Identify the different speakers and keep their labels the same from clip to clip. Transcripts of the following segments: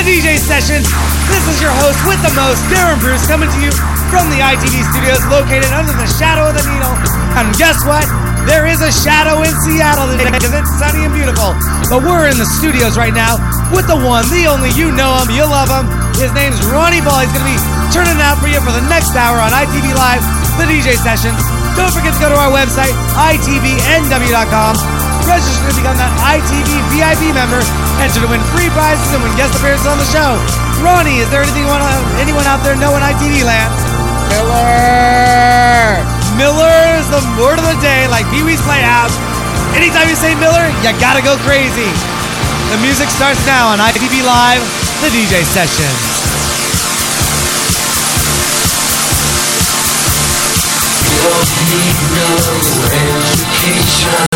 Speaker 1: The DJ sessions. This is your host with the most, Darren Bruce, coming to you from the ITV studios located under the shadow of the needle. And guess what? There is a shadow in Seattle today because it's sunny and beautiful. But we're in the studios right now with the one, the only, you know him, you love him. His name's Ronnie Paul. He's going to be turning it out for you for the next hour on ITV Live, the DJ sessions. Don't forget to go to our website, itvnw.com. Register to become that ITV VIP member. Enter to win free prizes and win guest appearances on the show. Ronnie, is there anything you want anyone out there know in ITV land? Miller! Miller is the word of the day, like Pee Wee's Playhouse. Anytime you say Miller, you gotta go crazy. The music starts now on ITV Live, the DJ sessions.
Speaker 2: don't need no education.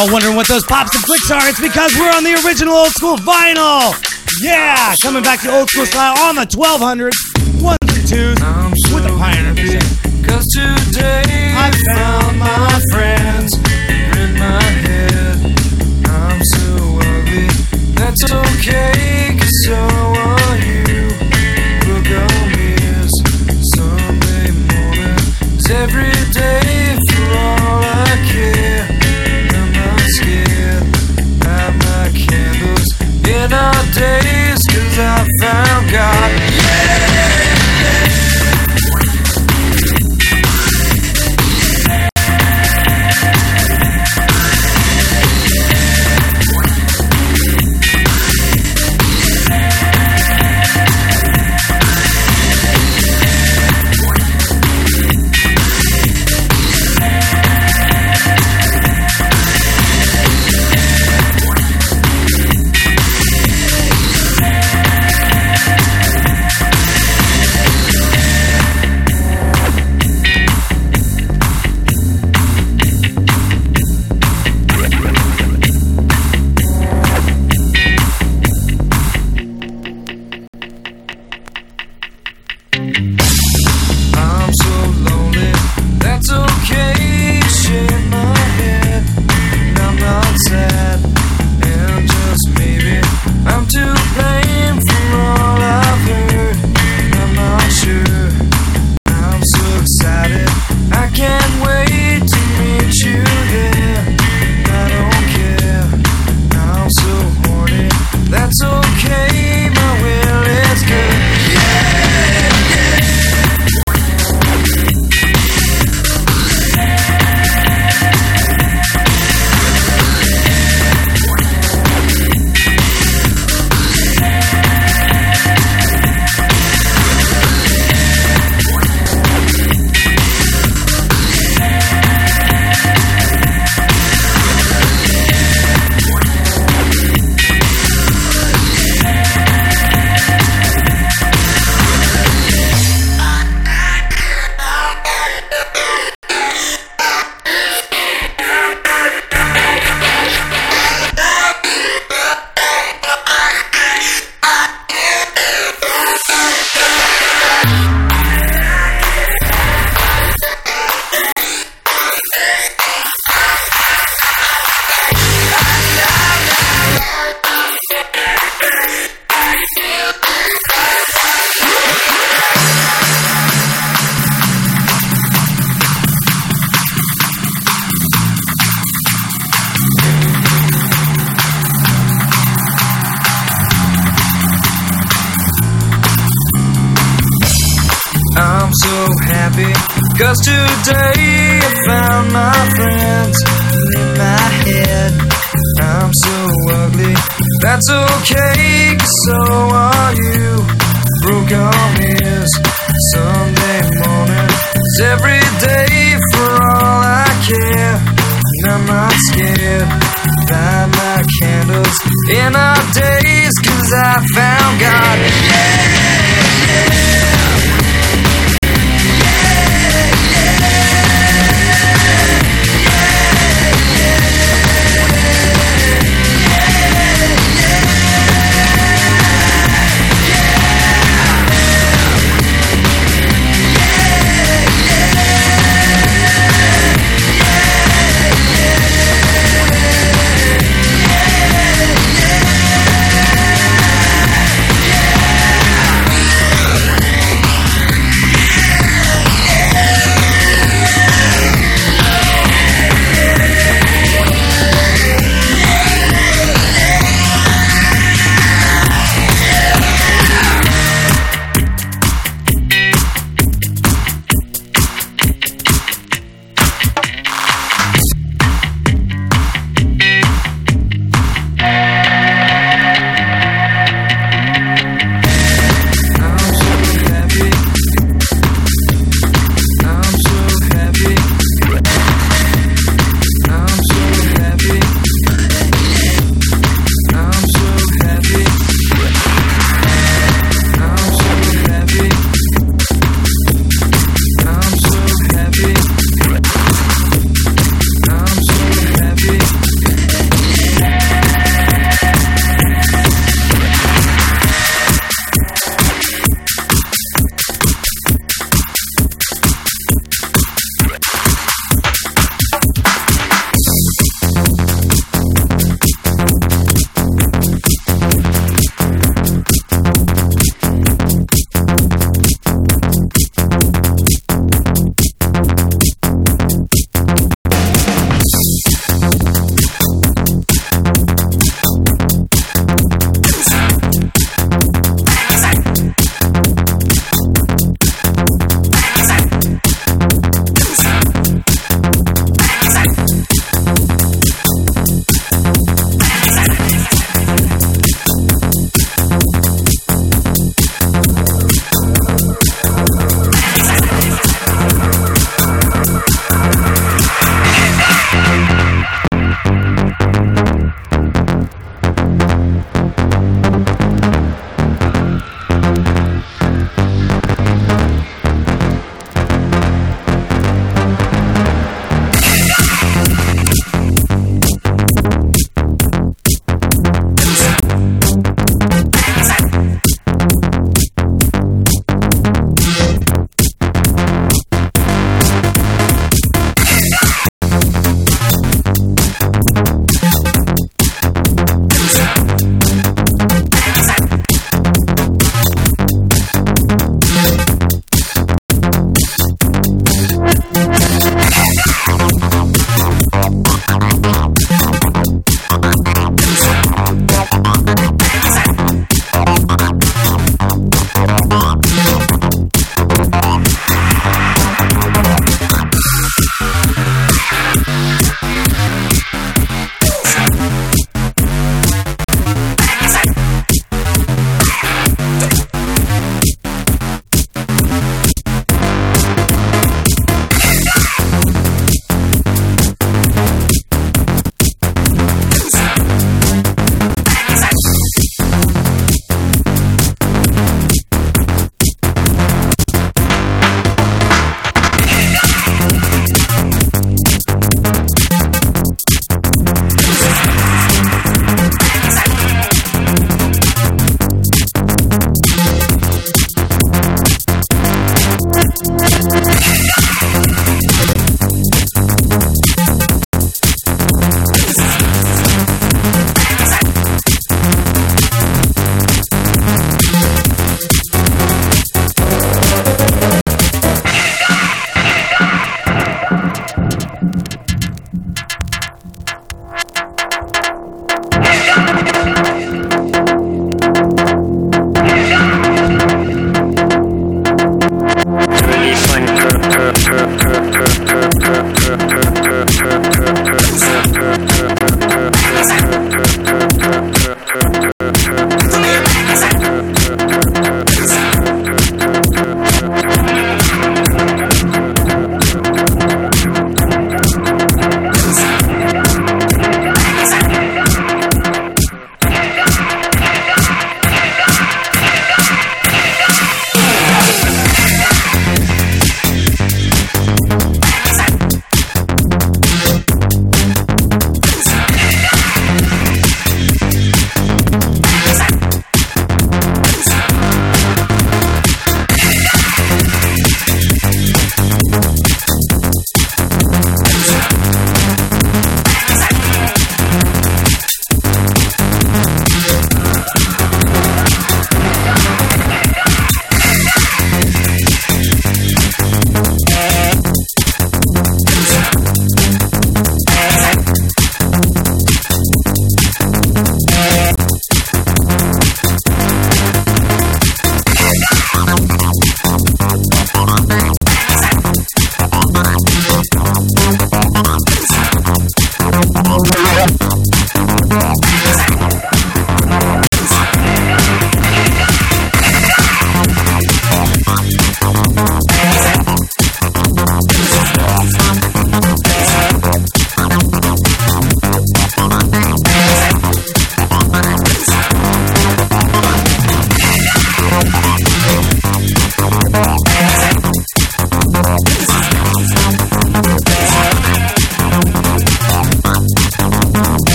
Speaker 1: all wondering what those pops and clicks are, it's because we're on the original old school vinyl. Yeah, coming back to old school style on the 1200s, ones and twos,
Speaker 2: so
Speaker 1: with a pioneer Vision.
Speaker 2: Cause today
Speaker 1: I found my
Speaker 2: friends in my head. I'm so ugly, that's okay, cause you're to find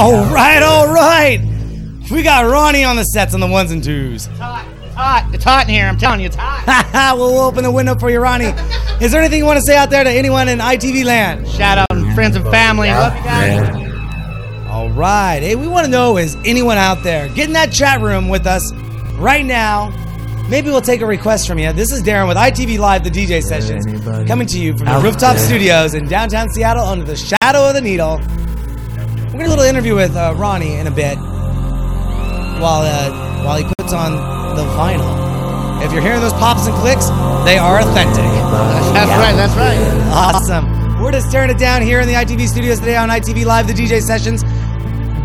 Speaker 2: All
Speaker 1: right, all right. We got Ronnie on the sets on the ones and twos.
Speaker 3: It's hot. It's hot. It's hot in here. I'm telling you, it's hot.
Speaker 1: we'll open the window for you, Ronnie. Is there anything you want to say out there to anyone in ITV land?
Speaker 3: Shout out to friends and family. Love you guys.
Speaker 1: All right. Hey, we want to know is anyone out there get in that chat room with us right now? Maybe we'll take a request from you. This is Darren with ITV Live, the DJ sessions, coming to you from the rooftop
Speaker 2: there?
Speaker 1: studios in downtown Seattle under the shadow of the needle. We're gonna do a little interview with uh, Ronnie in a bit while uh, while he puts on the vinyl. If you're hearing those pops and clicks, they are authentic.
Speaker 3: That's right. That's right.
Speaker 1: Awesome. We're just tearing it down here in the ITV studios today on ITV Live, the DJ sessions.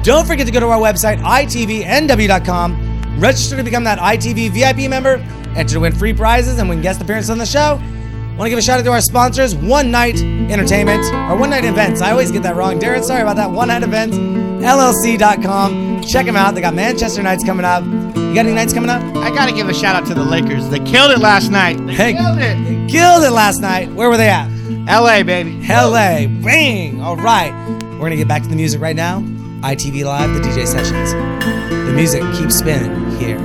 Speaker 1: Don't forget to go to our website, itvnw.com. Register to become that ITV VIP member. Enter to win free prizes and win guest appearances on the show. Want to give a shout out to our sponsors, One Night Entertainment, or One Night Events. I always get that wrong. Darren, sorry about that. One Night Events, LLC.com. Check them out. They got Manchester nights coming up. You got any nights coming up?
Speaker 3: I gotta give a shout out to the Lakers. They killed it last night. They
Speaker 1: Hey.
Speaker 3: killed it.
Speaker 1: They killed it last night. Where were they at?
Speaker 3: L.A. baby.
Speaker 1: LA. Bang! All right. We're going to get back to the music right now. ITV Live, the DJ sessions. The music keeps spinning here.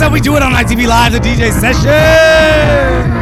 Speaker 4: That's how we do it on ITV Live, the DJ session.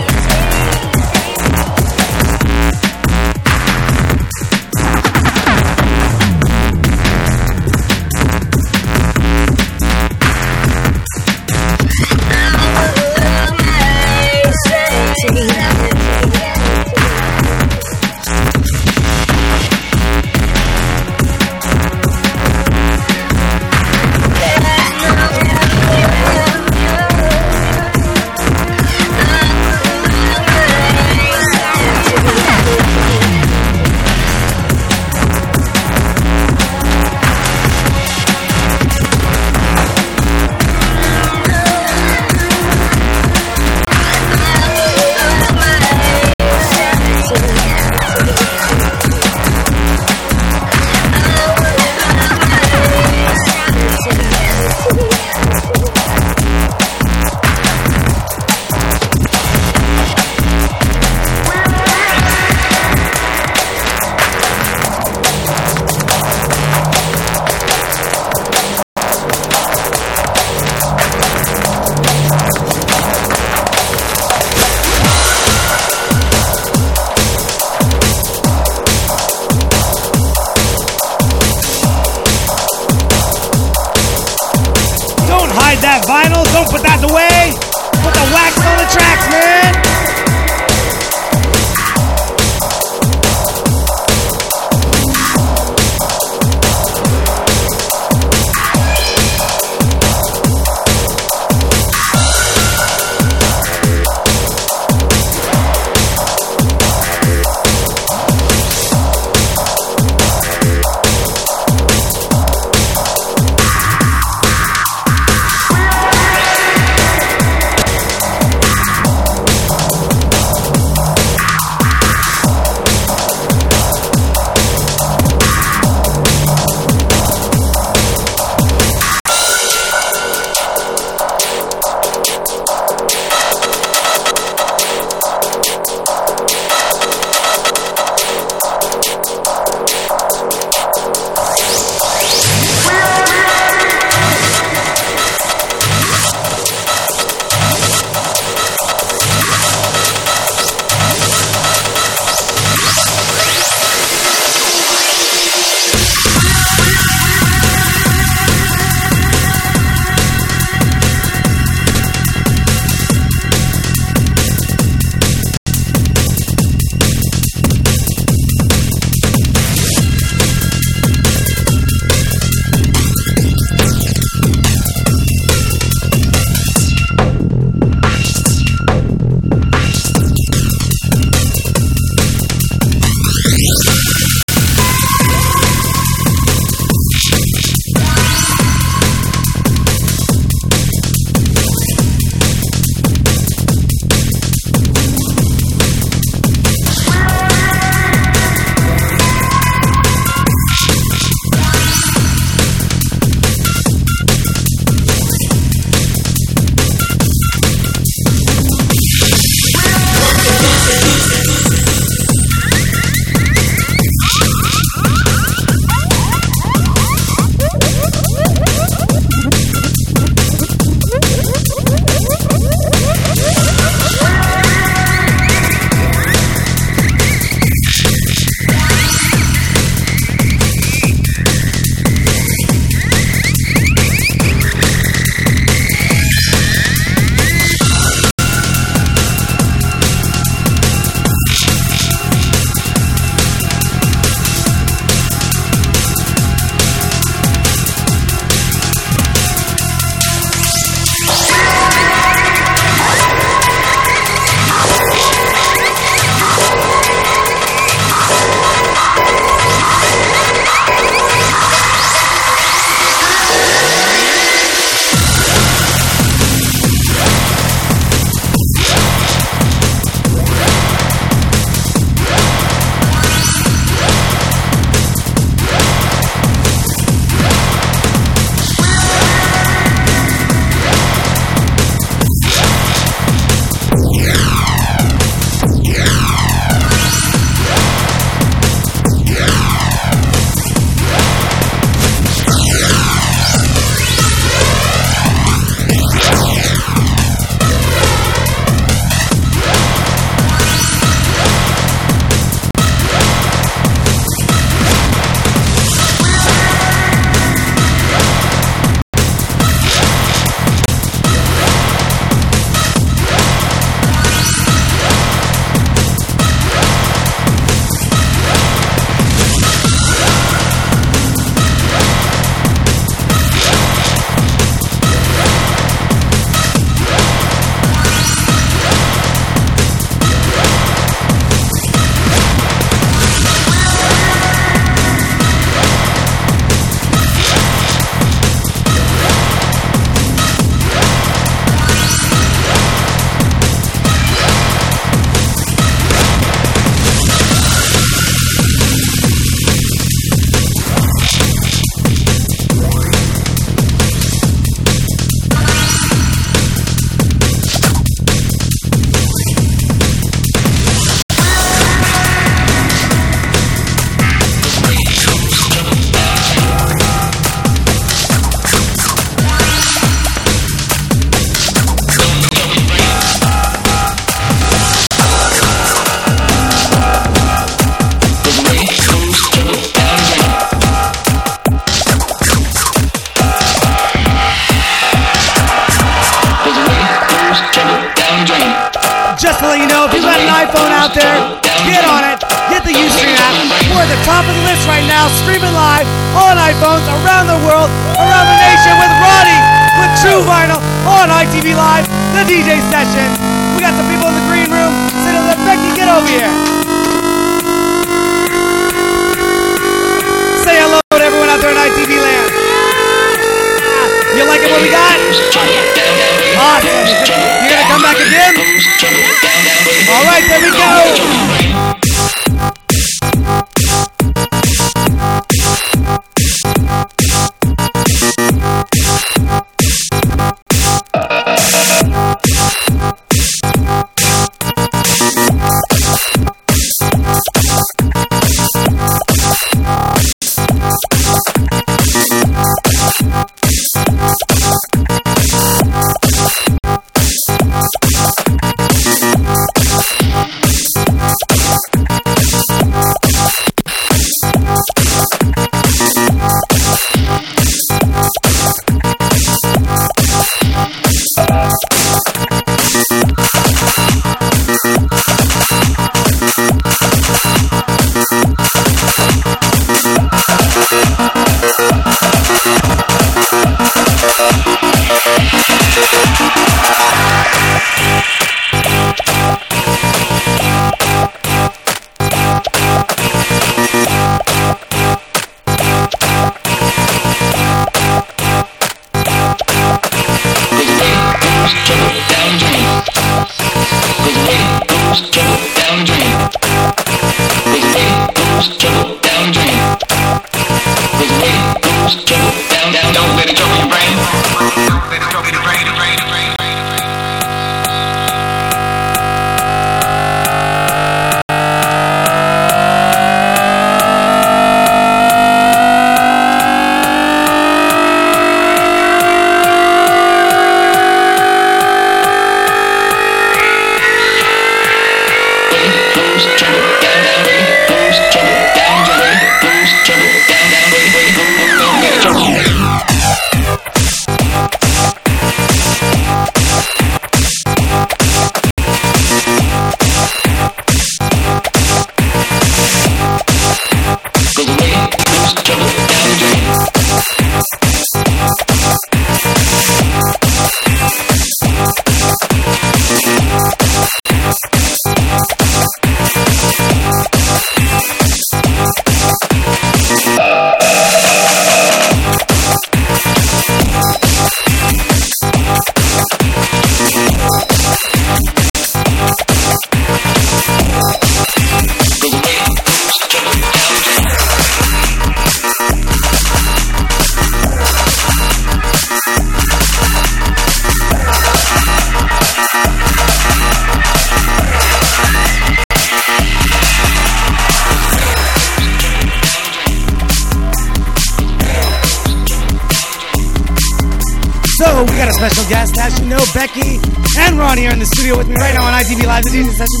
Speaker 1: Becky and Ron here in the studio with me right now on ITV Live, the DJ session.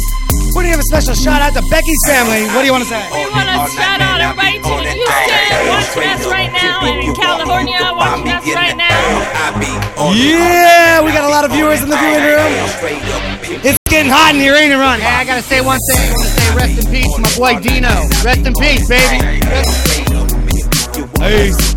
Speaker 1: We're going to give a special shout out to Becky's family. What do you want to say?
Speaker 5: We want to shout out everybody tuning in Houston, watching us right now, and in California, watching us right now.
Speaker 1: Yeah, we got a lot of viewers in the viewing room. It's getting hot in here, ain't it, Ron?
Speaker 3: Hey, I got to say one thing. I want to say rest in peace to my boy Dino. Rest in peace, baby.
Speaker 1: Peace.
Speaker 6: Hey.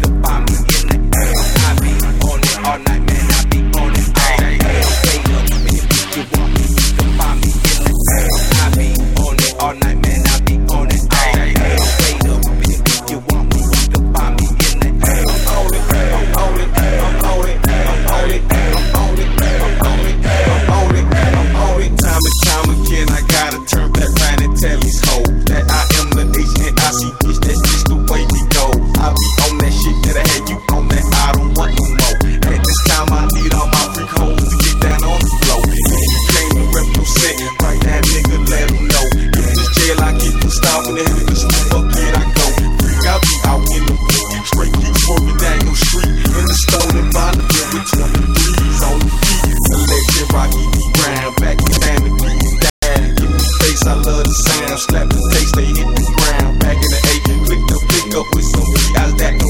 Speaker 6: the sound. Slap the taste, they hit the ground. Back in the eight, click the pick up with some guys that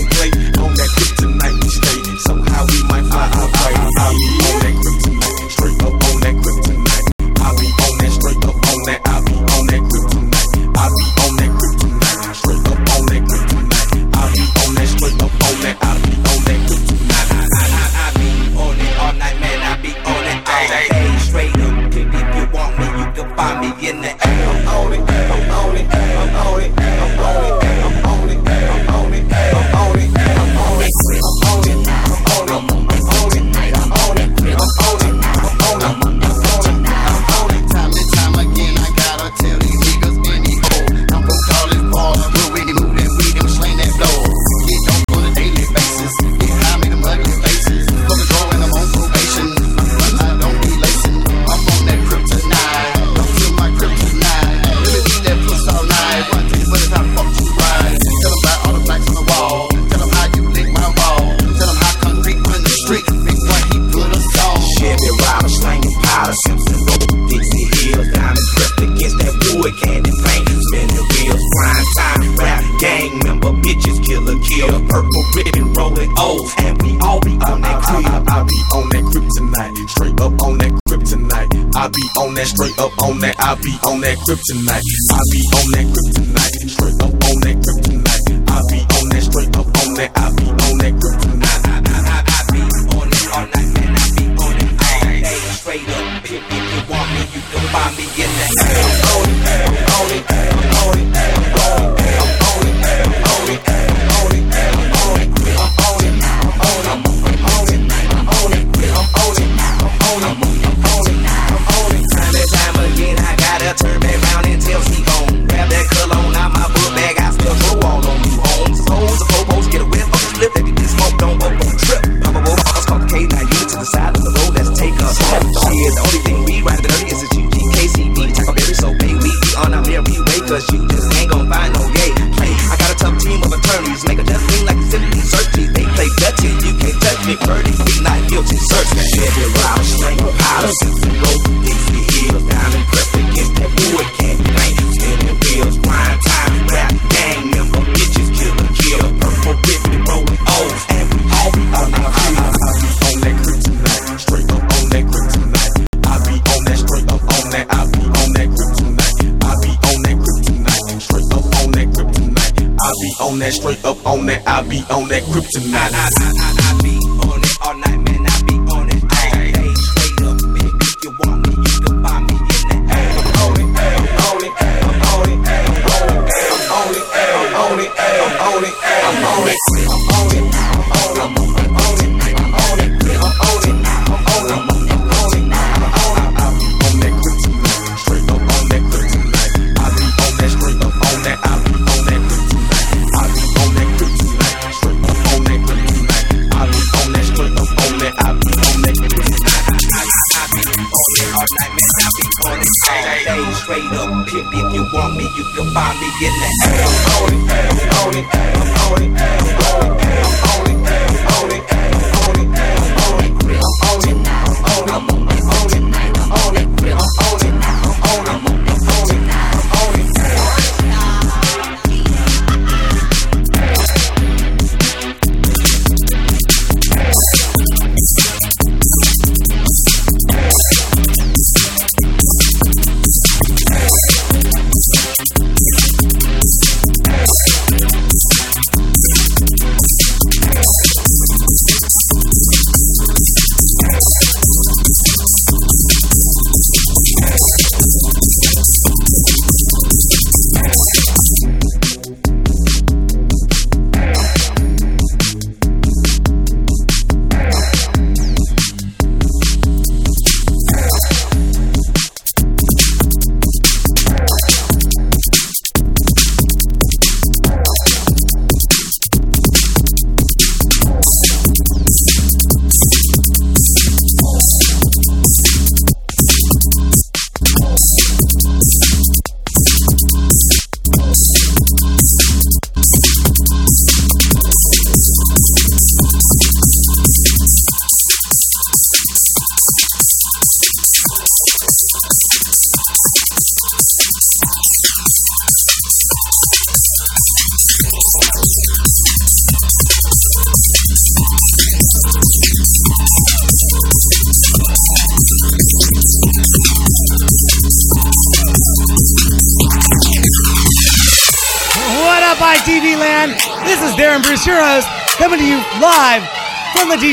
Speaker 7: to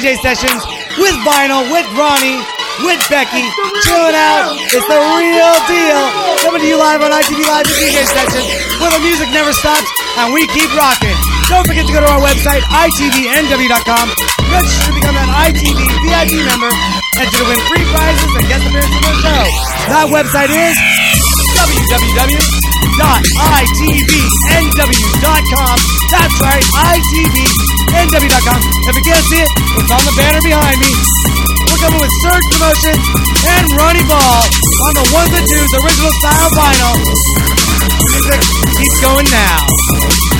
Speaker 1: DJ sessions with Vinyl, with Ronnie, with Becky, chilling out. It's the real deal. Coming to you live on ITV Live, the DJ sessions, where the music never stops and we keep rocking. Don't forget to go to our website, itvnw.com. Register to become an ITV VIP member and to win free prizes and guest appearances on the show. That website is www.itvnw.com. That's right, If you can't see it, it's on the banner behind me. We're coming with Surge Promotion and Ronnie Paul on the ones and twos original style vinyl. Music keeps going now.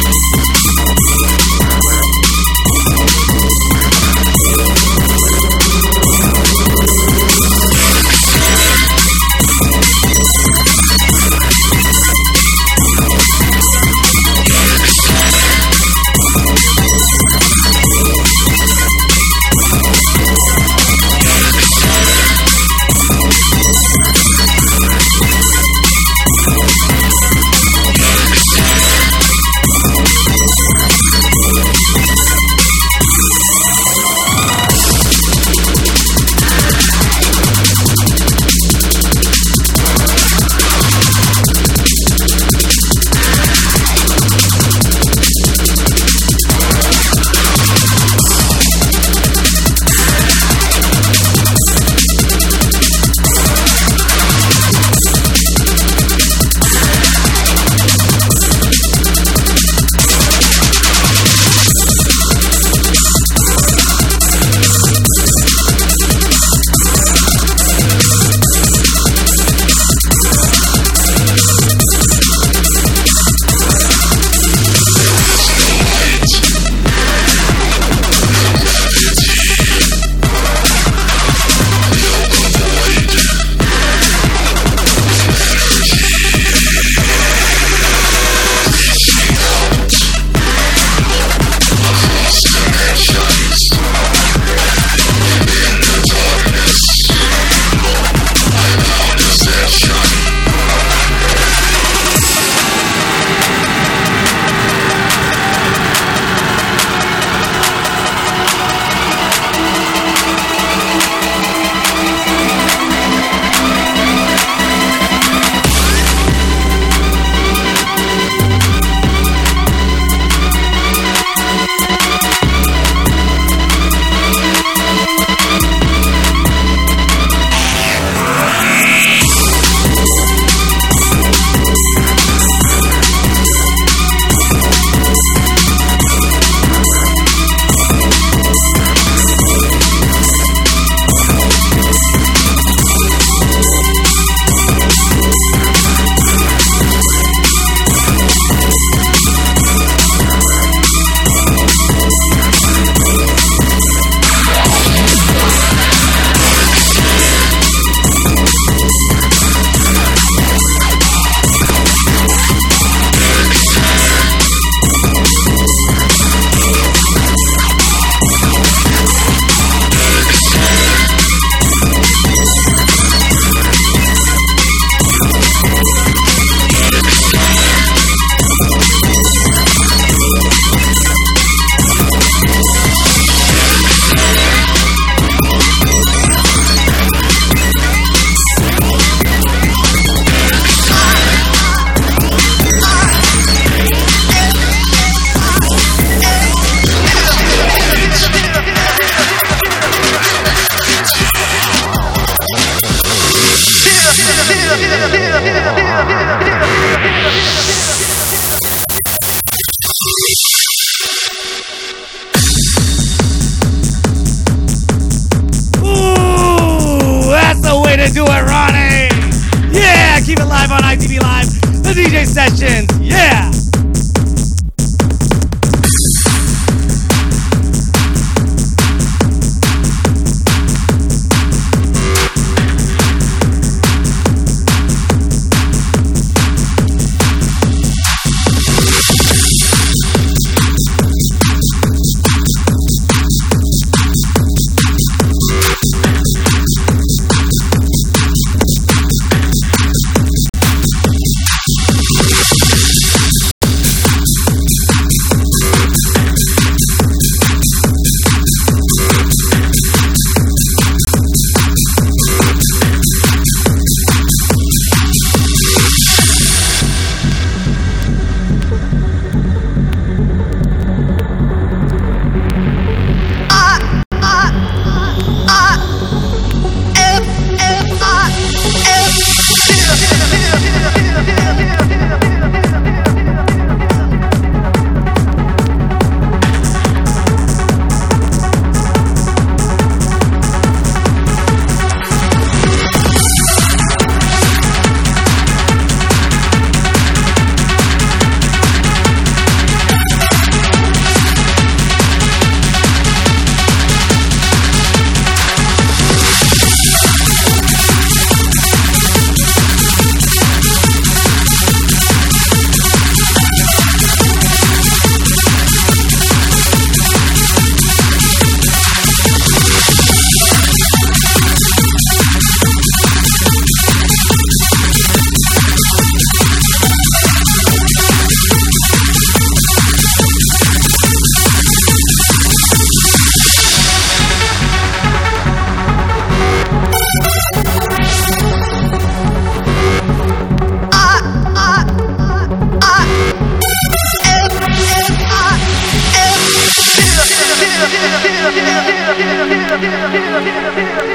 Speaker 1: The DJ sessions. Yeah. tiene, tiene, tiene, tiene, tiene.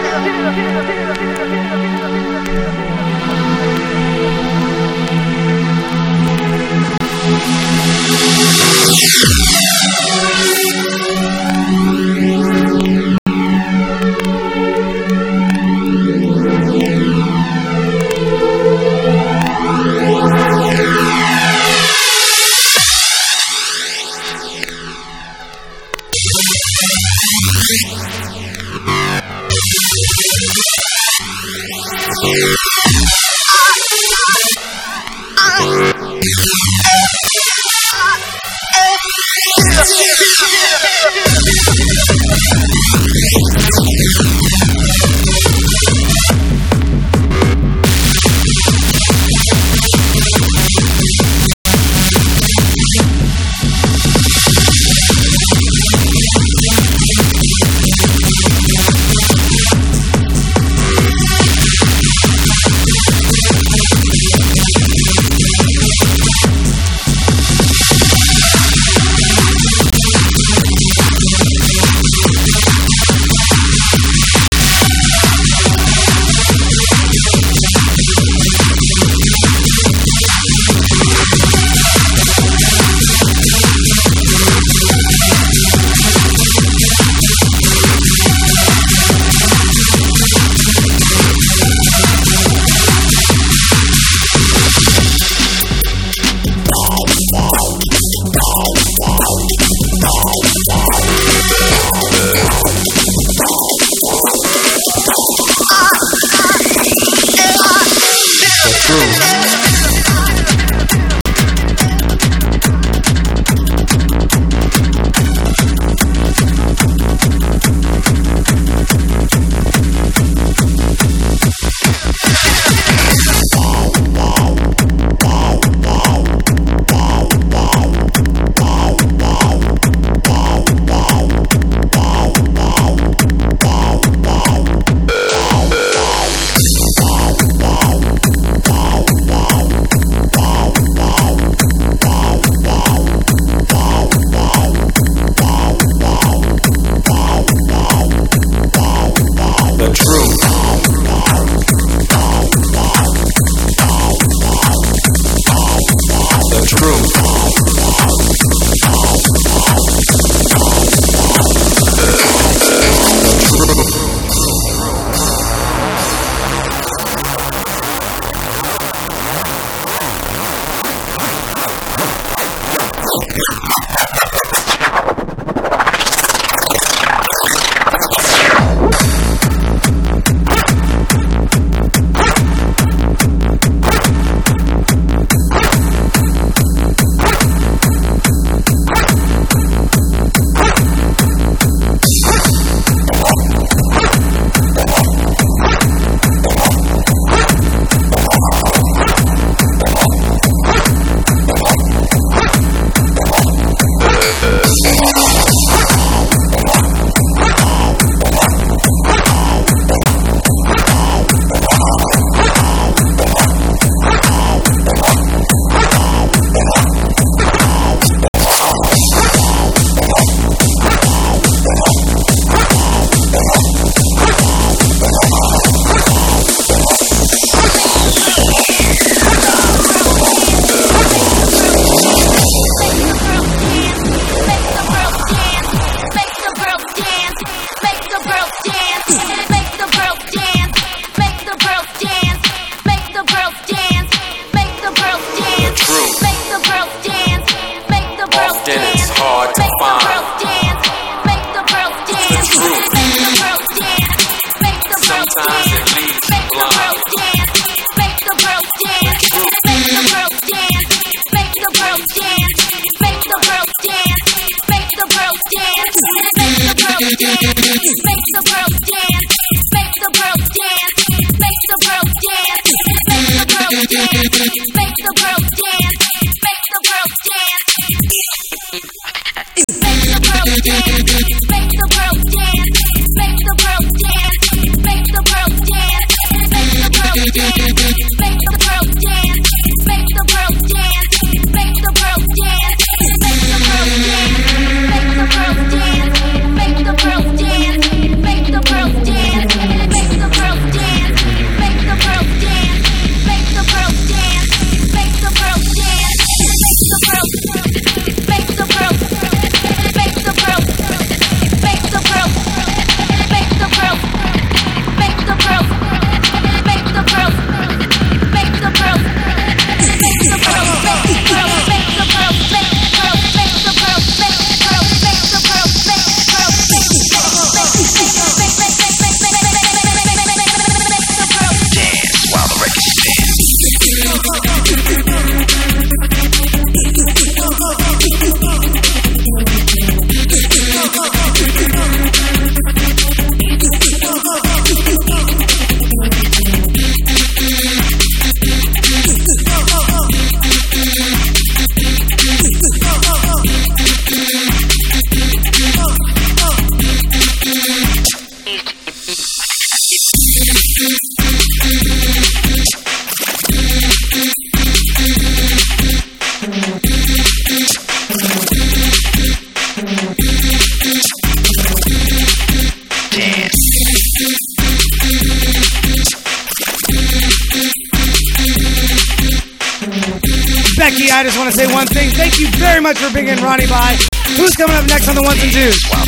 Speaker 1: Very much for bringing Ronnie by. Who's coming up next on the ones and twos?
Speaker 5: Uh,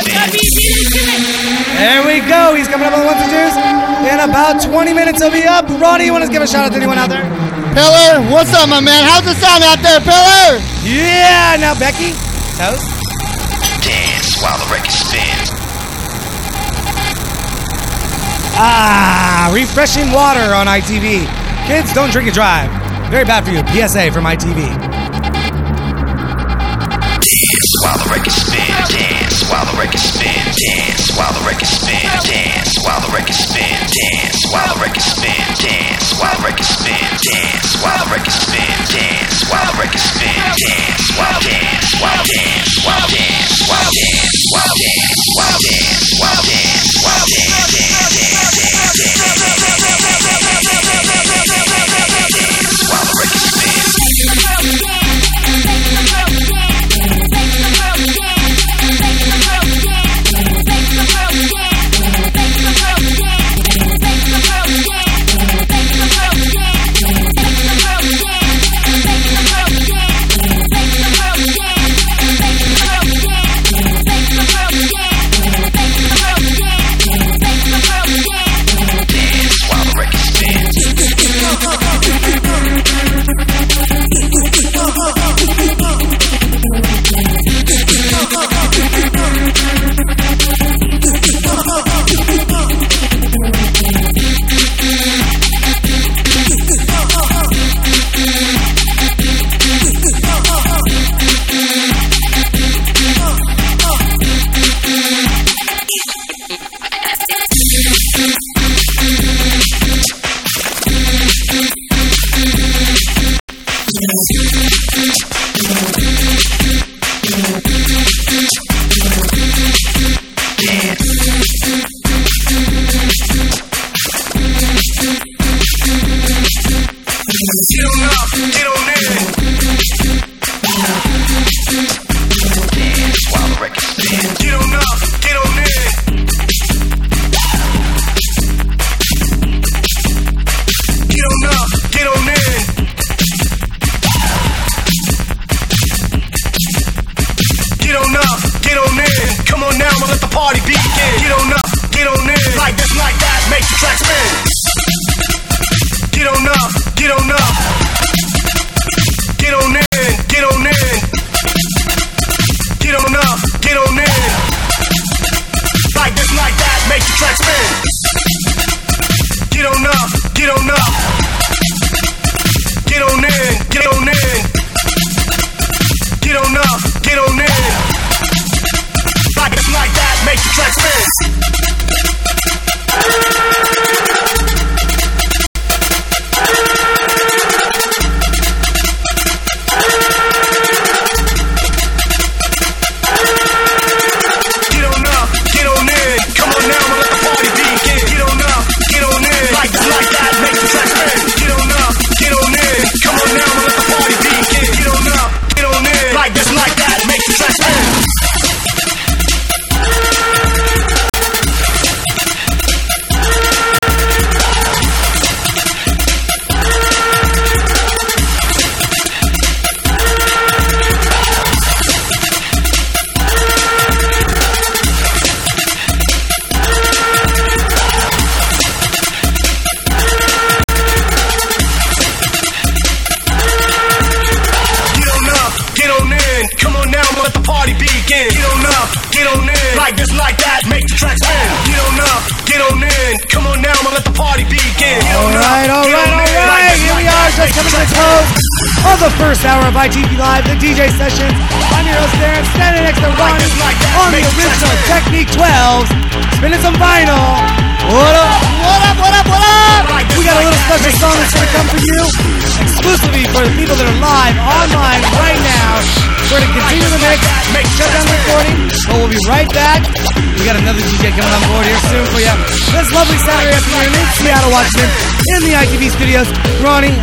Speaker 5: it's gonna be
Speaker 1: There we go. He's coming up on the ones and twos. In about 20 minutes, he'll be up. Ronnie, you want to give a shout out to anyone out there?
Speaker 3: Pillar, what's up, my man? How's it sound out there, Pillar?
Speaker 1: Yeah. Now, Becky, toast.
Speaker 8: Dance while the record spins.
Speaker 1: Ah, refreshing water on ITV. Kids, don't drink and drive. Very bad for you. PSA from ITV.
Speaker 8: While the record spins. Dance while the record spins. Dance while the record spins. Dance while the record spins. Dance while the record spins. Dance while the record spins. Dance while the record spins. Dance while the record spins. Dance while dance while dance while dance while dance while dance while dance while dance while dance dance dance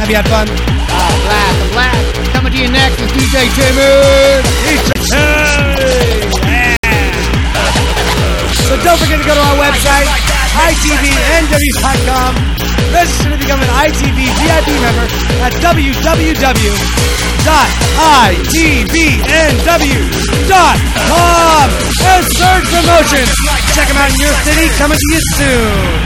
Speaker 1: Have you had fun?
Speaker 3: Oh, blast, blast. Coming to you next is DJ J-Moon. Hey!
Speaker 1: So don't forget to go to our website, itvnw.com. Register to become an ITV VIP member at www.itvnw.com and search promotions. Check them out in your city. Coming to you soon.